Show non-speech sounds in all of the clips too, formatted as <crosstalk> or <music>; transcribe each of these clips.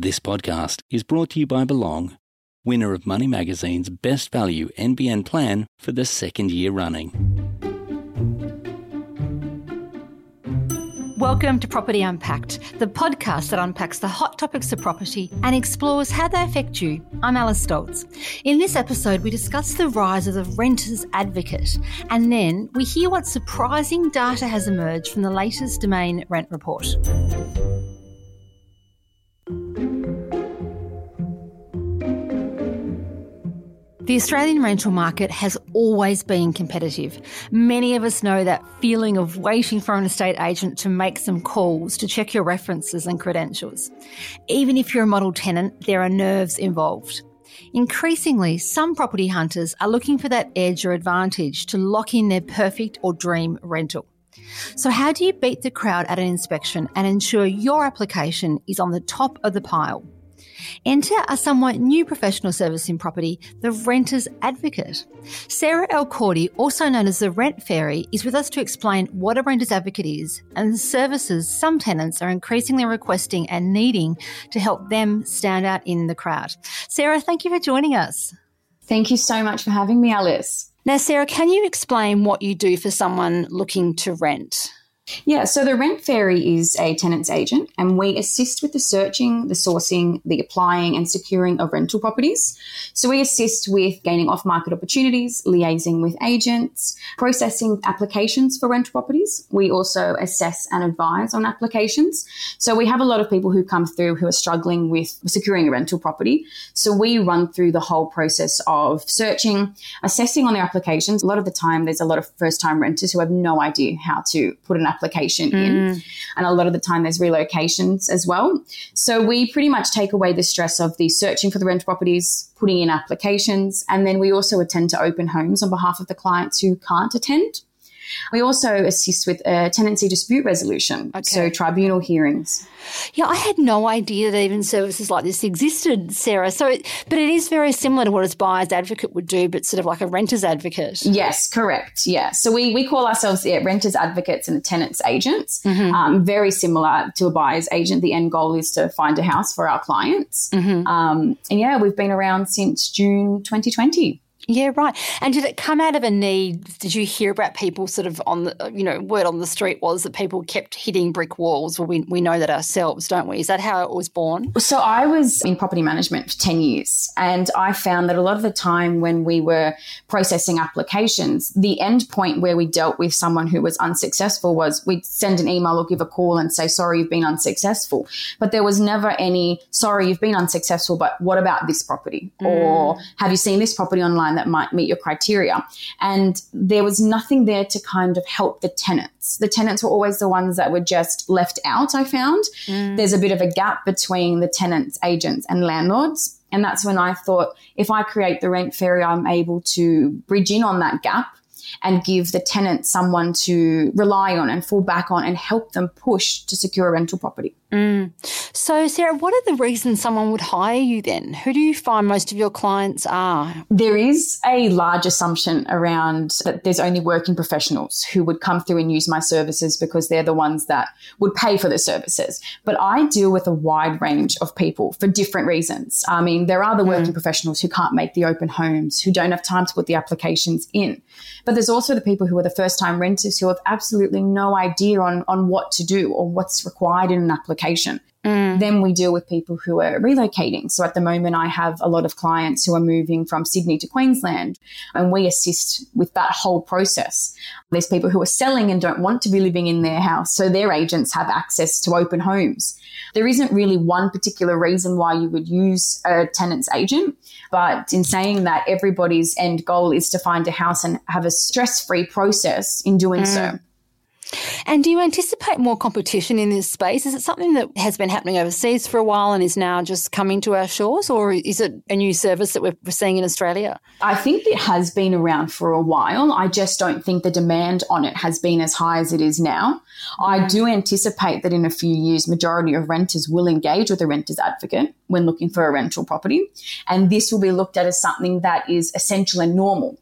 This podcast is brought to you by Belong, winner of Money Magazine's Best Value NBN plan for the second year running. Welcome to Property Unpacked, the podcast that unpacks the hot topics of property and explores how they affect you. I'm Alice Stolz. In this episode, we discuss the rise of the renter's advocate, and then we hear what surprising data has emerged from the latest Domain Rent Report. The Australian rental market has always been competitive. Many of us know that feeling of waiting for an estate agent to make some calls to check your references and credentials. Even if you're a model tenant, there are nerves involved. Increasingly, some property hunters are looking for that edge or advantage to lock in their perfect or dream rental. So, how do you beat the crowd at an inspection and ensure your application is on the top of the pile? Enter a somewhat new professional service in property, the Renter's Advocate. Sarah Elkordi, also known as the Rent Fairy, is with us to explain what a Renter's Advocate is and the services some tenants are increasingly requesting and needing to help them stand out in the crowd. Sarah, thank you for joining us. Thank you so much for having me, Alice. Now, Sarah, can you explain what you do for someone looking to rent? Yeah, so the Rent Fairy is a tenant's agent, and we assist with the searching, the sourcing, the applying, and securing of rental properties. So we assist with gaining off market opportunities, liaising with agents, processing applications for rental properties. We also assess and advise on applications. So we have a lot of people who come through who are struggling with securing a rental property. So we run through the whole process of searching, assessing on their applications. A lot of the time, there's a lot of first time renters who have no idea how to put an application application mm. in. And a lot of the time there's relocations as well. So we pretty much take away the stress of the searching for the rental properties, putting in applications, and then we also attend to open homes on behalf of the clients who can't attend. We also assist with a tenancy dispute resolution, okay. so tribunal hearings. Yeah, I had no idea that even services like this existed, Sarah. So, it, but it is very similar to what a buyer's advocate would do, but sort of like a renter's advocate. Yes, correct. Yeah, so we we call ourselves yeah, renters advocates and tenants agents. Mm-hmm. Um, very similar to a buyer's agent. The end goal is to find a house for our clients. Mm-hmm. Um, and yeah, we've been around since June 2020. Yeah, right. And did it come out of a need? Did you hear about people sort of on the, you know, word on the street was that people kept hitting brick walls? Well, we, we know that ourselves, don't we? Is that how it was born? So I was in property management for 10 years, and I found that a lot of the time when we were processing applications, the end point where we dealt with someone who was unsuccessful was we'd send an email or give a call and say, sorry, you've been unsuccessful. But there was never any, sorry, you've been unsuccessful, but what about this property? Mm. Or have you seen this property online? That might meet your criteria. And there was nothing there to kind of help the tenants. The tenants were always the ones that were just left out, I found. Mm. There's a bit of a gap between the tenants, agents, and landlords. And that's when I thought if I create the rent fairy, I'm able to bridge in on that gap and give the tenant someone to rely on and fall back on and help them push to secure a rental property. Mm. So, Sarah, what are the reasons someone would hire you then? Who do you find most of your clients are? There is a large assumption around that there's only working professionals who would come through and use my services because they're the ones that would pay for the services. But I deal with a wide range of people for different reasons. I mean, there are the mm. working mm. professionals who can't make the open homes, who don't have time to put the applications in. But there's also the people who are the first time renters who have absolutely no idea on, on what to do or what's required in an application application. Mm. Then we deal with people who are relocating. So at the moment, I have a lot of clients who are moving from Sydney to Queensland, and we assist with that whole process. There's people who are selling and don't want to be living in their house, so their agents have access to open homes. There isn't really one particular reason why you would use a tenant's agent, but in saying that, everybody's end goal is to find a house and have a stress free process in doing mm. so. And do you anticipate more competition in this space? Is it something that has been happening overseas for a while and is now just coming to our shores, or is it a new service that we're seeing in Australia? I think it has been around for a while. I just don't think the demand on it has been as high as it is now. I do anticipate that in a few years, majority of renters will engage with a renter's advocate when looking for a rental property, and this will be looked at as something that is essential and normal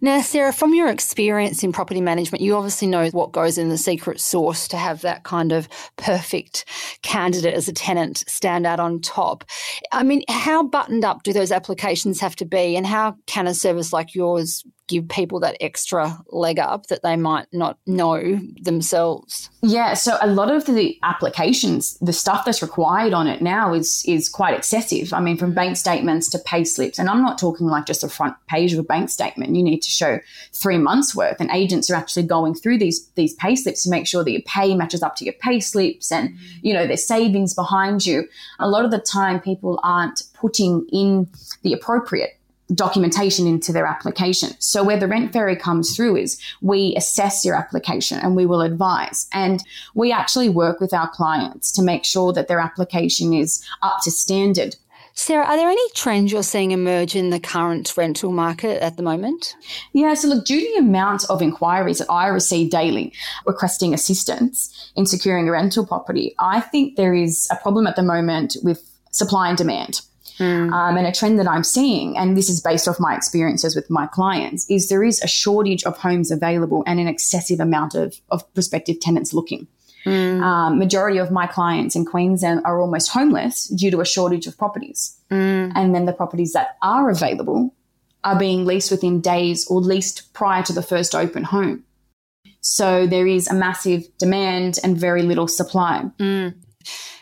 Now, Sarah, from your experience in property management, you obviously know what goes in the secret sauce to have that kind of perfect candidate as a tenant stand out on top. I mean, how buttoned up do those applications have to be, and how can a service like yours give people that extra leg up that they might not know themselves? Yeah, so a lot of the applications, the stuff that's required on it now is is quite excessive. I mean, from bank statements to pay slips, and I'm not talking like just a front page of a bank statement. You need to show three months worth, and agents are actually going through these these pay slips to make sure that your pay matches up to your pay slips, and you know there's savings behind you. A lot of the time, people aren't putting in the appropriate documentation into their application. So where the rent fairy comes through is we assess your application and we will advise. And we actually work with our clients to make sure that their application is up to standard. Sarah, are there any trends you're seeing emerge in the current rental market at the moment? Yeah, so look, due to the amount of inquiries that I receive daily requesting assistance in securing a rental property, I think there is a problem at the moment with supply and demand. Mm. Um, and a trend that I'm seeing, and this is based off my experiences with my clients, is there is a shortage of homes available and an excessive amount of, of prospective tenants looking. Mm. Um, majority of my clients in Queensland are almost homeless due to a shortage of properties. Mm. And then the properties that are available are being leased within days or leased prior to the first open home. So there is a massive demand and very little supply. Mm.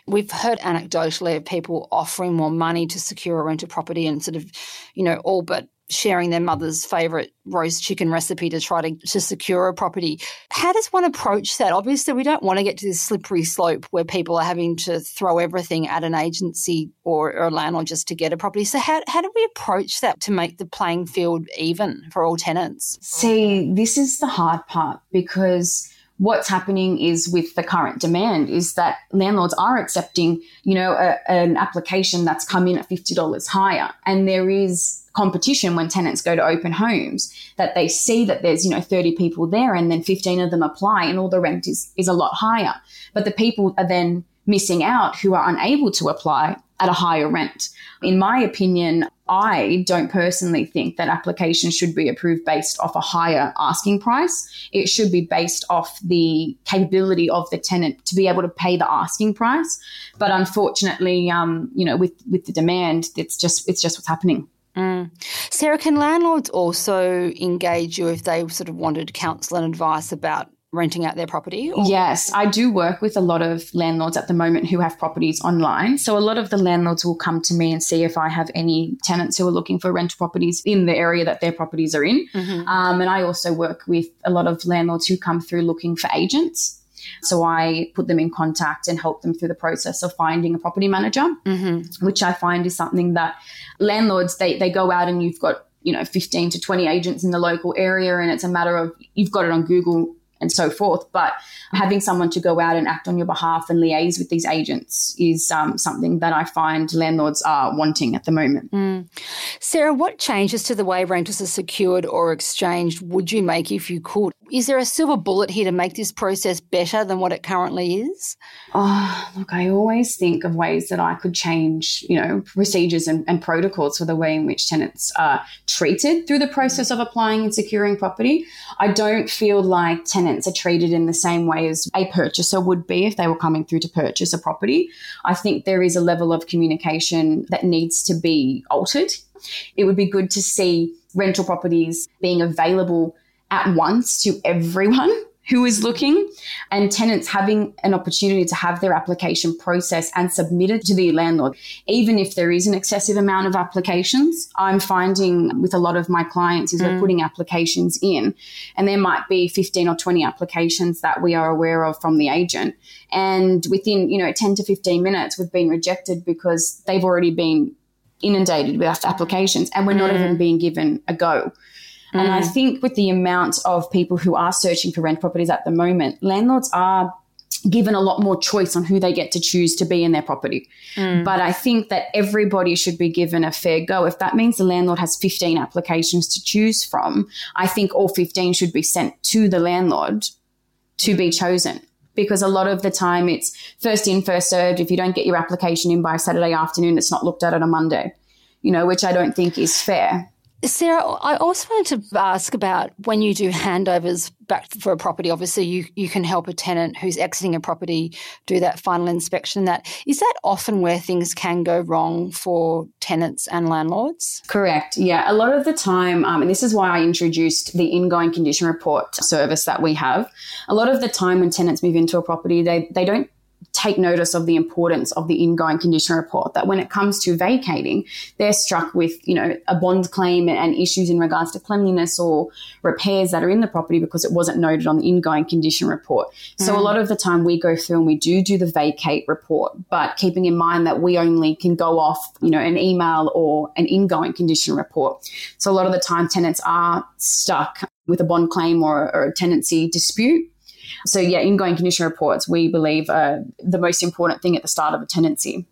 We've heard anecdotally of people offering more money to secure a rental property and sort of, you know, all but sharing their mother's favourite roast chicken recipe to try to, to secure a property. How does one approach that? Obviously, we don't want to get to this slippery slope where people are having to throw everything at an agency or, or a landlord just to get a property. So, how, how do we approach that to make the playing field even for all tenants? See, this is the hard part because what's happening is with the current demand is that landlords are accepting, you know, a, an application that's come in at $50 higher. And there is competition when tenants go to open homes that they see that there's, you know, 30 people there and then 15 of them apply and all the rent is, is a lot higher. But the people are then missing out who are unable to apply at a higher rent. In my opinion, I don't personally think that applications should be approved based off a higher asking price. It should be based off the capability of the tenant to be able to pay the asking price. But unfortunately, um, you know, with with the demand, it's just it's just what's happening. Mm. Sarah, can landlords also engage you if they sort of wanted counsel and advice about renting out their property? Or? Yes, I do work with a lot of landlords at the moment who have properties online. So a lot of the landlords will come to me and see if I have any tenants who are looking for rental properties in the area that their properties are in. Mm-hmm. Um, and I also work with a lot of landlords who come through looking for agents. So I put them in contact and help them through the process of finding a property manager, mm-hmm. which I find is something that landlords they they go out and you've got you know 15 to 20 agents in the local area and it's a matter of you've got it on Google and so forth. But having someone to go out and act on your behalf and liaise with these agents is um, something that I find landlords are wanting at the moment. Mm. Sarah, what changes to the way rentals are secured or exchanged would you make if you could? Is there a silver bullet here to make this process better than what it currently is? Oh, look, I always think of ways that I could change, you know, procedures and, and protocols for the way in which tenants are treated through the process of applying and securing property. I don't feel like tenants are treated in the same way as a purchaser would be if they were coming through to purchase a property. I think there is a level of communication that needs to be altered. It would be good to see rental properties being available at once to everyone who is looking and tenants having an opportunity to have their application processed and submitted to the landlord. Even if there is an excessive amount of applications, I'm finding with a lot of my clients is mm. we're putting applications in and there might be 15 or 20 applications that we are aware of from the agent. And within, you know, 10 to 15 minutes, we've been rejected because they've already been inundated with applications and we're mm. not even being given a go. Mm. And I mm. think with the amount of people who are searching for rent properties at the moment, landlords are given a lot more choice on who they get to choose to be in their property. Mm. But I think that everybody should be given a fair go. If that means the landlord has 15 applications to choose from, I think all 15 should be sent to the landlord to be chosen. Because a lot of the time it's first in, first served. If you don't get your application in by Saturday afternoon, it's not looked at on a Monday, you know, which I don't think is fair. Sarah, I also wanted to ask about when you do handovers back for a property. Obviously, you, you can help a tenant who's exiting a property do that final inspection. That is that often where things can go wrong for tenants and landlords. Correct. Yeah, a lot of the time, um, and this is why I introduced the ingoing condition report service that we have. A lot of the time, when tenants move into a property, they they don't take notice of the importance of the ingoing condition report that when it comes to vacating they're struck with you know a bond claim and issues in regards to cleanliness or repairs that are in the property because it wasn't noted on the ingoing condition report. So mm. a lot of the time we go through and we do do the vacate report but keeping in mind that we only can go off you know an email or an ingoing condition report. So a lot of the time tenants are stuck with a bond claim or, or a tenancy dispute so, yeah, ingoing condition reports, we believe, are the most important thing at the start of a tenancy.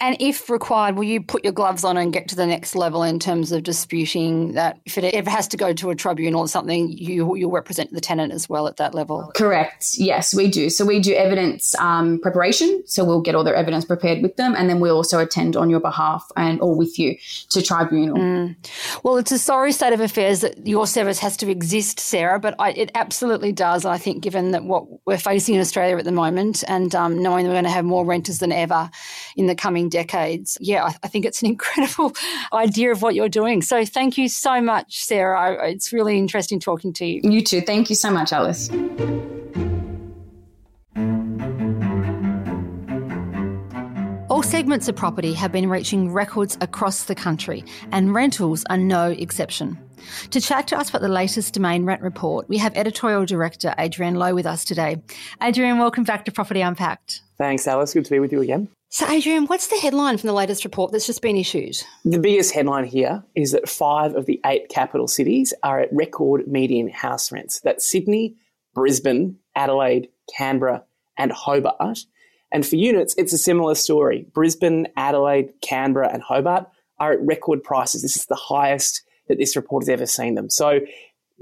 And if required, will you put your gloves on and get to the next level in terms of disputing that if it ever has to go to a tribunal or something, you, you'll represent the tenant as well at that level? Correct. Yes, we do. So we do evidence um, preparation. So we'll get all their evidence prepared with them, and then we also attend on your behalf and or with you to tribunal. Mm. Well, it's a sorry state of affairs that your service has to exist, Sarah, but I, it absolutely does. I think, given that what we're facing in Australia at the moment, and um, knowing we're going to have more renters than ever in the the coming decades. Yeah, I, I think it's an <laughs> incredible idea of what you're doing. So thank you so much, Sarah. It's really interesting talking to you. You too. Thank you so much, Alice. All segments of property have been reaching records across the country, and rentals are no exception. To chat to us about the latest Domain Rent Report, we have editorial director Adrian Lowe with us today. Adrian, welcome back to Property Unpacked. Thanks, Alice. Good to be with you again. So, Adrian, what's the headline from the latest report that's just been issued? The biggest headline here is that five of the eight capital cities are at record median house rents. That's Sydney, Brisbane, Adelaide, Canberra, and Hobart. And for units, it's a similar story. Brisbane, Adelaide, Canberra, and Hobart are at record prices. This is the highest that this report has ever seen them. So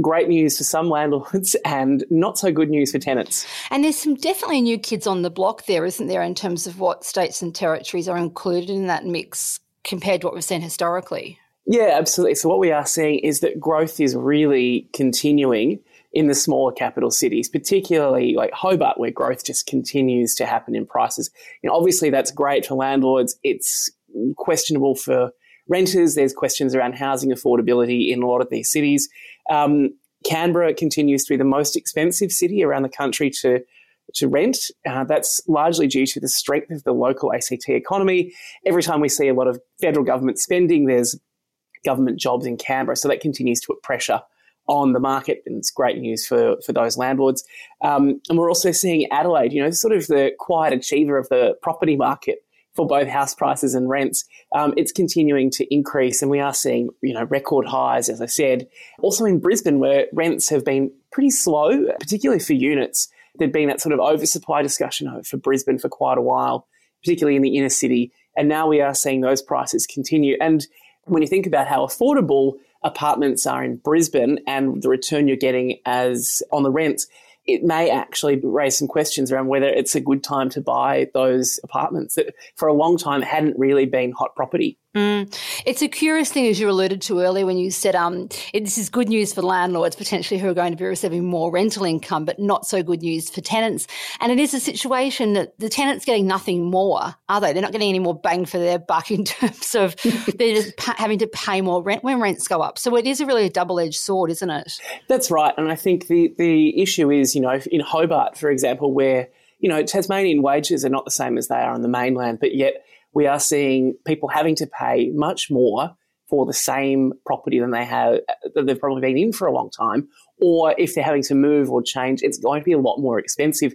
great news for some landlords <laughs> and not so good news for tenants. And there's some definitely new kids on the block there, isn't there, in terms of what states and territories are included in that mix compared to what we've seen historically? Yeah, absolutely. So, what we are seeing is that growth is really continuing in the smaller capital cities, particularly like Hobart, where growth just continues to happen in prices. You know, obviously, that's great for landlords. It's questionable for renters. There's questions around housing affordability in a lot of these cities. Um, Canberra continues to be the most expensive city around the country to to rent. Uh, that's largely due to the strength of the local ACT economy. Every time we see a lot of federal government spending, there's government jobs in Canberra, so that continues to put pressure on the market, and it's great news for for those landlords. Um, and we're also seeing Adelaide, you know, sort of the quiet achiever of the property market for both house prices and rents, um, it's continuing to increase, and we are seeing you know record highs, as I said. Also in Brisbane, where rents have been pretty slow, particularly for units. There'd been that sort of oversupply discussion for Brisbane for quite a while, particularly in the inner city, and now we are seeing those prices continue. And when you think about how affordable apartments are in Brisbane and the return you're getting as on the rents, it may actually raise some questions around whether it's a good time to buy those apartments that for a long time hadn't really been hot property. Mm. It's a curious thing, as you alluded to earlier, when you said um, it, this is good news for landlords potentially who are going to be receiving more rental income, but not so good news for tenants. And it is a situation that the tenants getting nothing more, are they? They're not getting any more bang for their buck in <laughs> terms of <laughs> they're just pa- having to pay more rent when rents go up. So it is a really a double edged sword, isn't it? That's right. And I think the the issue is, you know, in Hobart, for example, where you know Tasmanian wages are not the same as they are on the mainland, but yet we are seeing people having to pay much more for the same property than they have that they've probably been in for a long time or if they're having to move or change it's going to be a lot more expensive.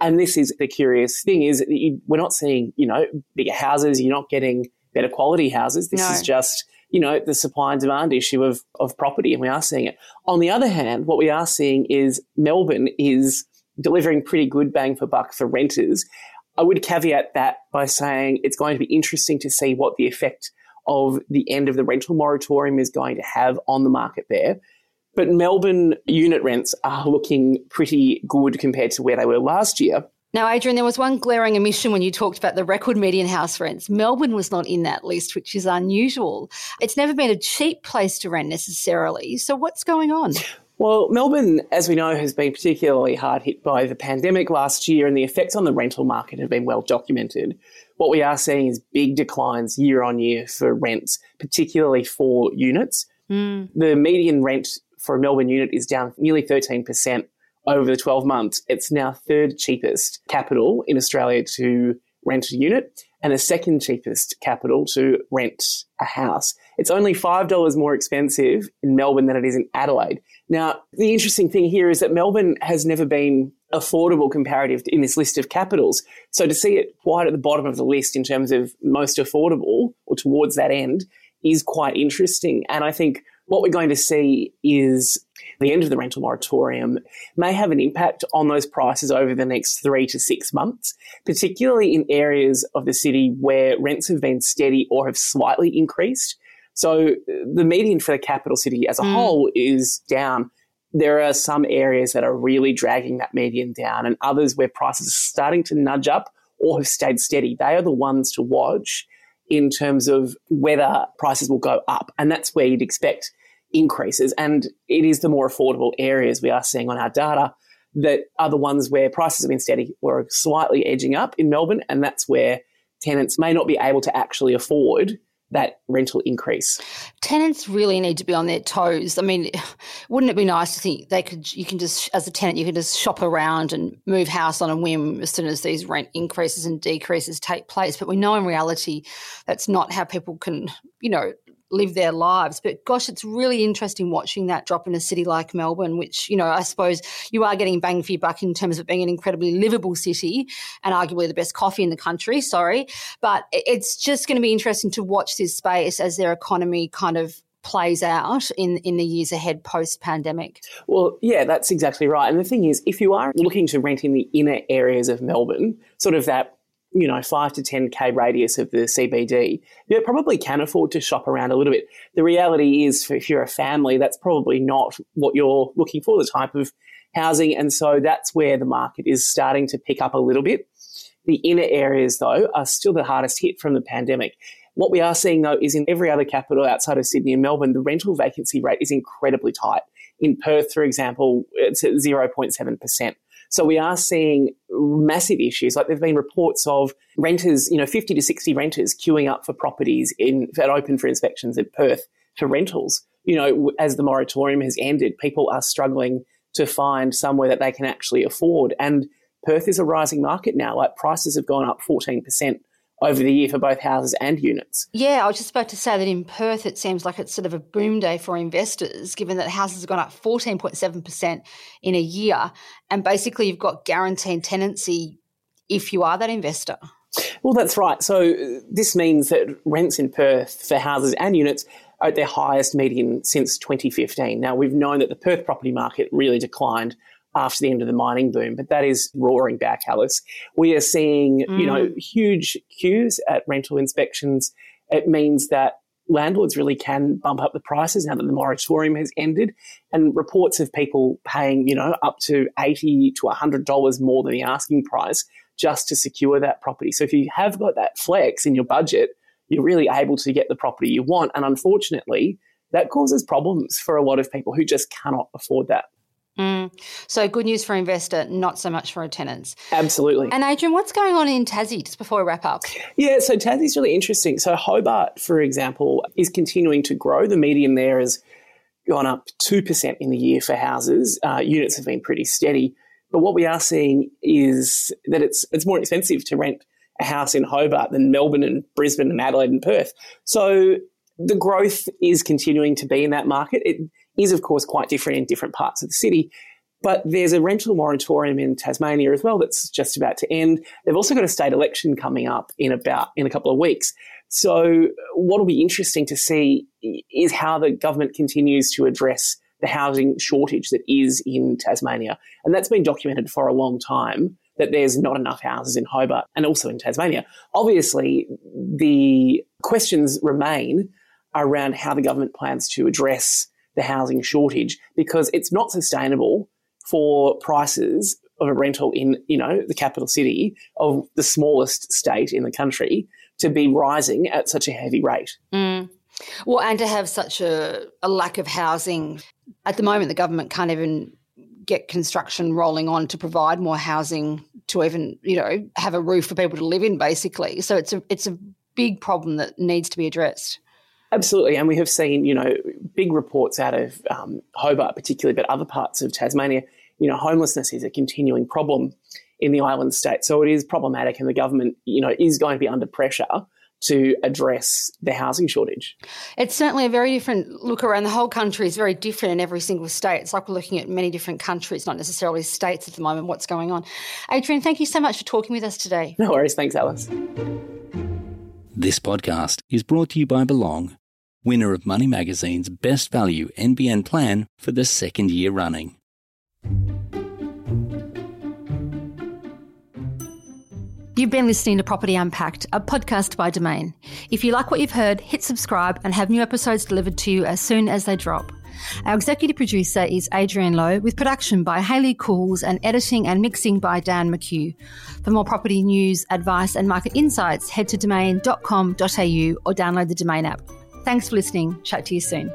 And this is the curious thing is that you, we're not seeing you know bigger houses you're not getting better quality houses. This no. is just you know the supply and demand issue of of property and we are seeing it. On the other hand what we are seeing is melbourne is delivering pretty good bang for buck for renters I would caveat that by saying it's going to be interesting to see what the effect of the end of the rental moratorium is going to have on the market there. But Melbourne unit rents are looking pretty good compared to where they were last year. Now, Adrian, there was one glaring omission when you talked about the record median house rents. Melbourne was not in that list, which is unusual. It's never been a cheap place to rent necessarily. So, what's going on? Well, Melbourne, as we know, has been particularly hard hit by the pandemic last year, and the effects on the rental market have been well documented. What we are seeing is big declines year on year for rents, particularly for units. Mm. The median rent for a Melbourne unit is down nearly 13% over the 12 months. It's now third cheapest capital in Australia to rent a unit and the second cheapest capital to rent a house. It's only $5 more expensive in Melbourne than it is in Adelaide. Now, the interesting thing here is that Melbourne has never been affordable comparative in this list of capitals. So to see it quite at the bottom of the list in terms of most affordable or towards that end is quite interesting. And I think what we're going to see is the end of the rental moratorium may have an impact on those prices over the next three to six months, particularly in areas of the city where rents have been steady or have slightly increased. So the median for the capital city as a mm. whole is down. There are some areas that are really dragging that median down and others where prices are starting to nudge up or have stayed steady. They are the ones to watch in terms of whether prices will go up. And that's where you'd expect increases. And it is the more affordable areas we are seeing on our data that are the ones where prices have been steady or slightly edging up in Melbourne. And that's where tenants may not be able to actually afford that rental increase. Tenants really need to be on their toes. I mean, wouldn't it be nice to think they could you can just as a tenant you can just shop around and move house on a whim as soon as these rent increases and decreases take place, but we know in reality that's not how people can, you know, live their lives. But gosh, it's really interesting watching that drop in a city like Melbourne, which, you know, I suppose you are getting bang for your buck in terms of being an incredibly livable city and arguably the best coffee in the country. Sorry. But it's just going to be interesting to watch this space as their economy kind of plays out in, in the years ahead post pandemic. Well, yeah, that's exactly right. And the thing is, if you are looking to rent in the inner areas of Melbourne, sort of that you know, five to 10K radius of the CBD, you probably can afford to shop around a little bit. The reality is, if you're a family, that's probably not what you're looking for, the type of housing. And so that's where the market is starting to pick up a little bit. The inner areas, though, are still the hardest hit from the pandemic. What we are seeing, though, is in every other capital outside of Sydney and Melbourne, the rental vacancy rate is incredibly tight. In Perth, for example, it's at 0.7%. So we are seeing massive issues. Like there've been reports of renters, you know, 50 to 60 renters queuing up for properties in that open for inspections at Perth for rentals. You know, as the moratorium has ended, people are struggling to find somewhere that they can actually afford. And Perth is a rising market now. Like prices have gone up 14% over the year for both houses and units. Yeah, I was just about to say that in Perth, it seems like it's sort of a boom day for investors, given that houses have gone up 14.7% in a year. And basically, you've got guaranteed tenancy if you are that investor. Well, that's right. So this means that rents in Perth for houses and units are at their highest median since 2015. Now, we've known that the Perth property market really declined after the end of the mining boom, but that is roaring back, Alice. We are seeing, mm. you know, mm. huge queues at rental inspections. It means that landlords really can bump up the prices now that the moratorium has ended. And reports of people paying, you know, up to 80 to $100 more than the asking price just to secure that property. So if you have got that flex in your budget, you're really able to get the property you want. And unfortunately, that causes problems for a lot of people who just cannot afford that. Mm. So good news for investor, not so much for tenants. Absolutely. And Adrian, what's going on in Tassie just before we wrap up? Yeah, so Tassie's really interesting. So Hobart, for example, is continuing to grow. The median there has gone up 2% in the year for houses. Uh, units have been pretty steady. But what we are seeing is that it's it's more expensive to rent a house in Hobart than Melbourne and Brisbane and Adelaide and Perth. So the growth is continuing to be in that market. It is, of course, quite different in different parts of the city. But there's a rental moratorium in Tasmania as well that's just about to end. They've also got a state election coming up in about in a couple of weeks. So what will be interesting to see is how the government continues to address the housing shortage that is in Tasmania. And that's been documented for a long time that there's not enough houses in Hobart and also in Tasmania. Obviously, the questions remain around how the government plans to address the housing shortage because it's not sustainable for prices of a rental in, you know, the capital city of the smallest state in the country to be rising at such a heavy rate. Mm. Well, and to have such a, a lack of housing. At the moment, the government can't even get construction rolling on to provide more housing to even, you know, have a roof for people to live in, basically. So it's a it's a big problem that needs to be addressed. Absolutely, and we have seen, you know, big reports out of um, Hobart, particularly, but other parts of Tasmania. You know, homelessness is a continuing problem in the island state, so it is problematic, and the government, you know, is going to be under pressure to address the housing shortage. It's certainly a very different look around the whole country is very different in every single state. It's like we're looking at many different countries, not necessarily states at the moment, what's going on. Adrian, thank you so much for talking with us today. No worries. Thanks, Alice. This podcast is brought to you by Belong, winner of Money Magazine's Best Value NBN plan for the second year running. You've been listening to Property Unpacked, a podcast by Domain. If you like what you've heard, hit subscribe and have new episodes delivered to you as soon as they drop. Our executive producer is Adrian Lowe, with production by Haley Cools and editing and mixing by Dan McHugh. For more property news, advice, and market insights, head to domain.com.au or download the Domain app. Thanks for listening. Chat to you soon.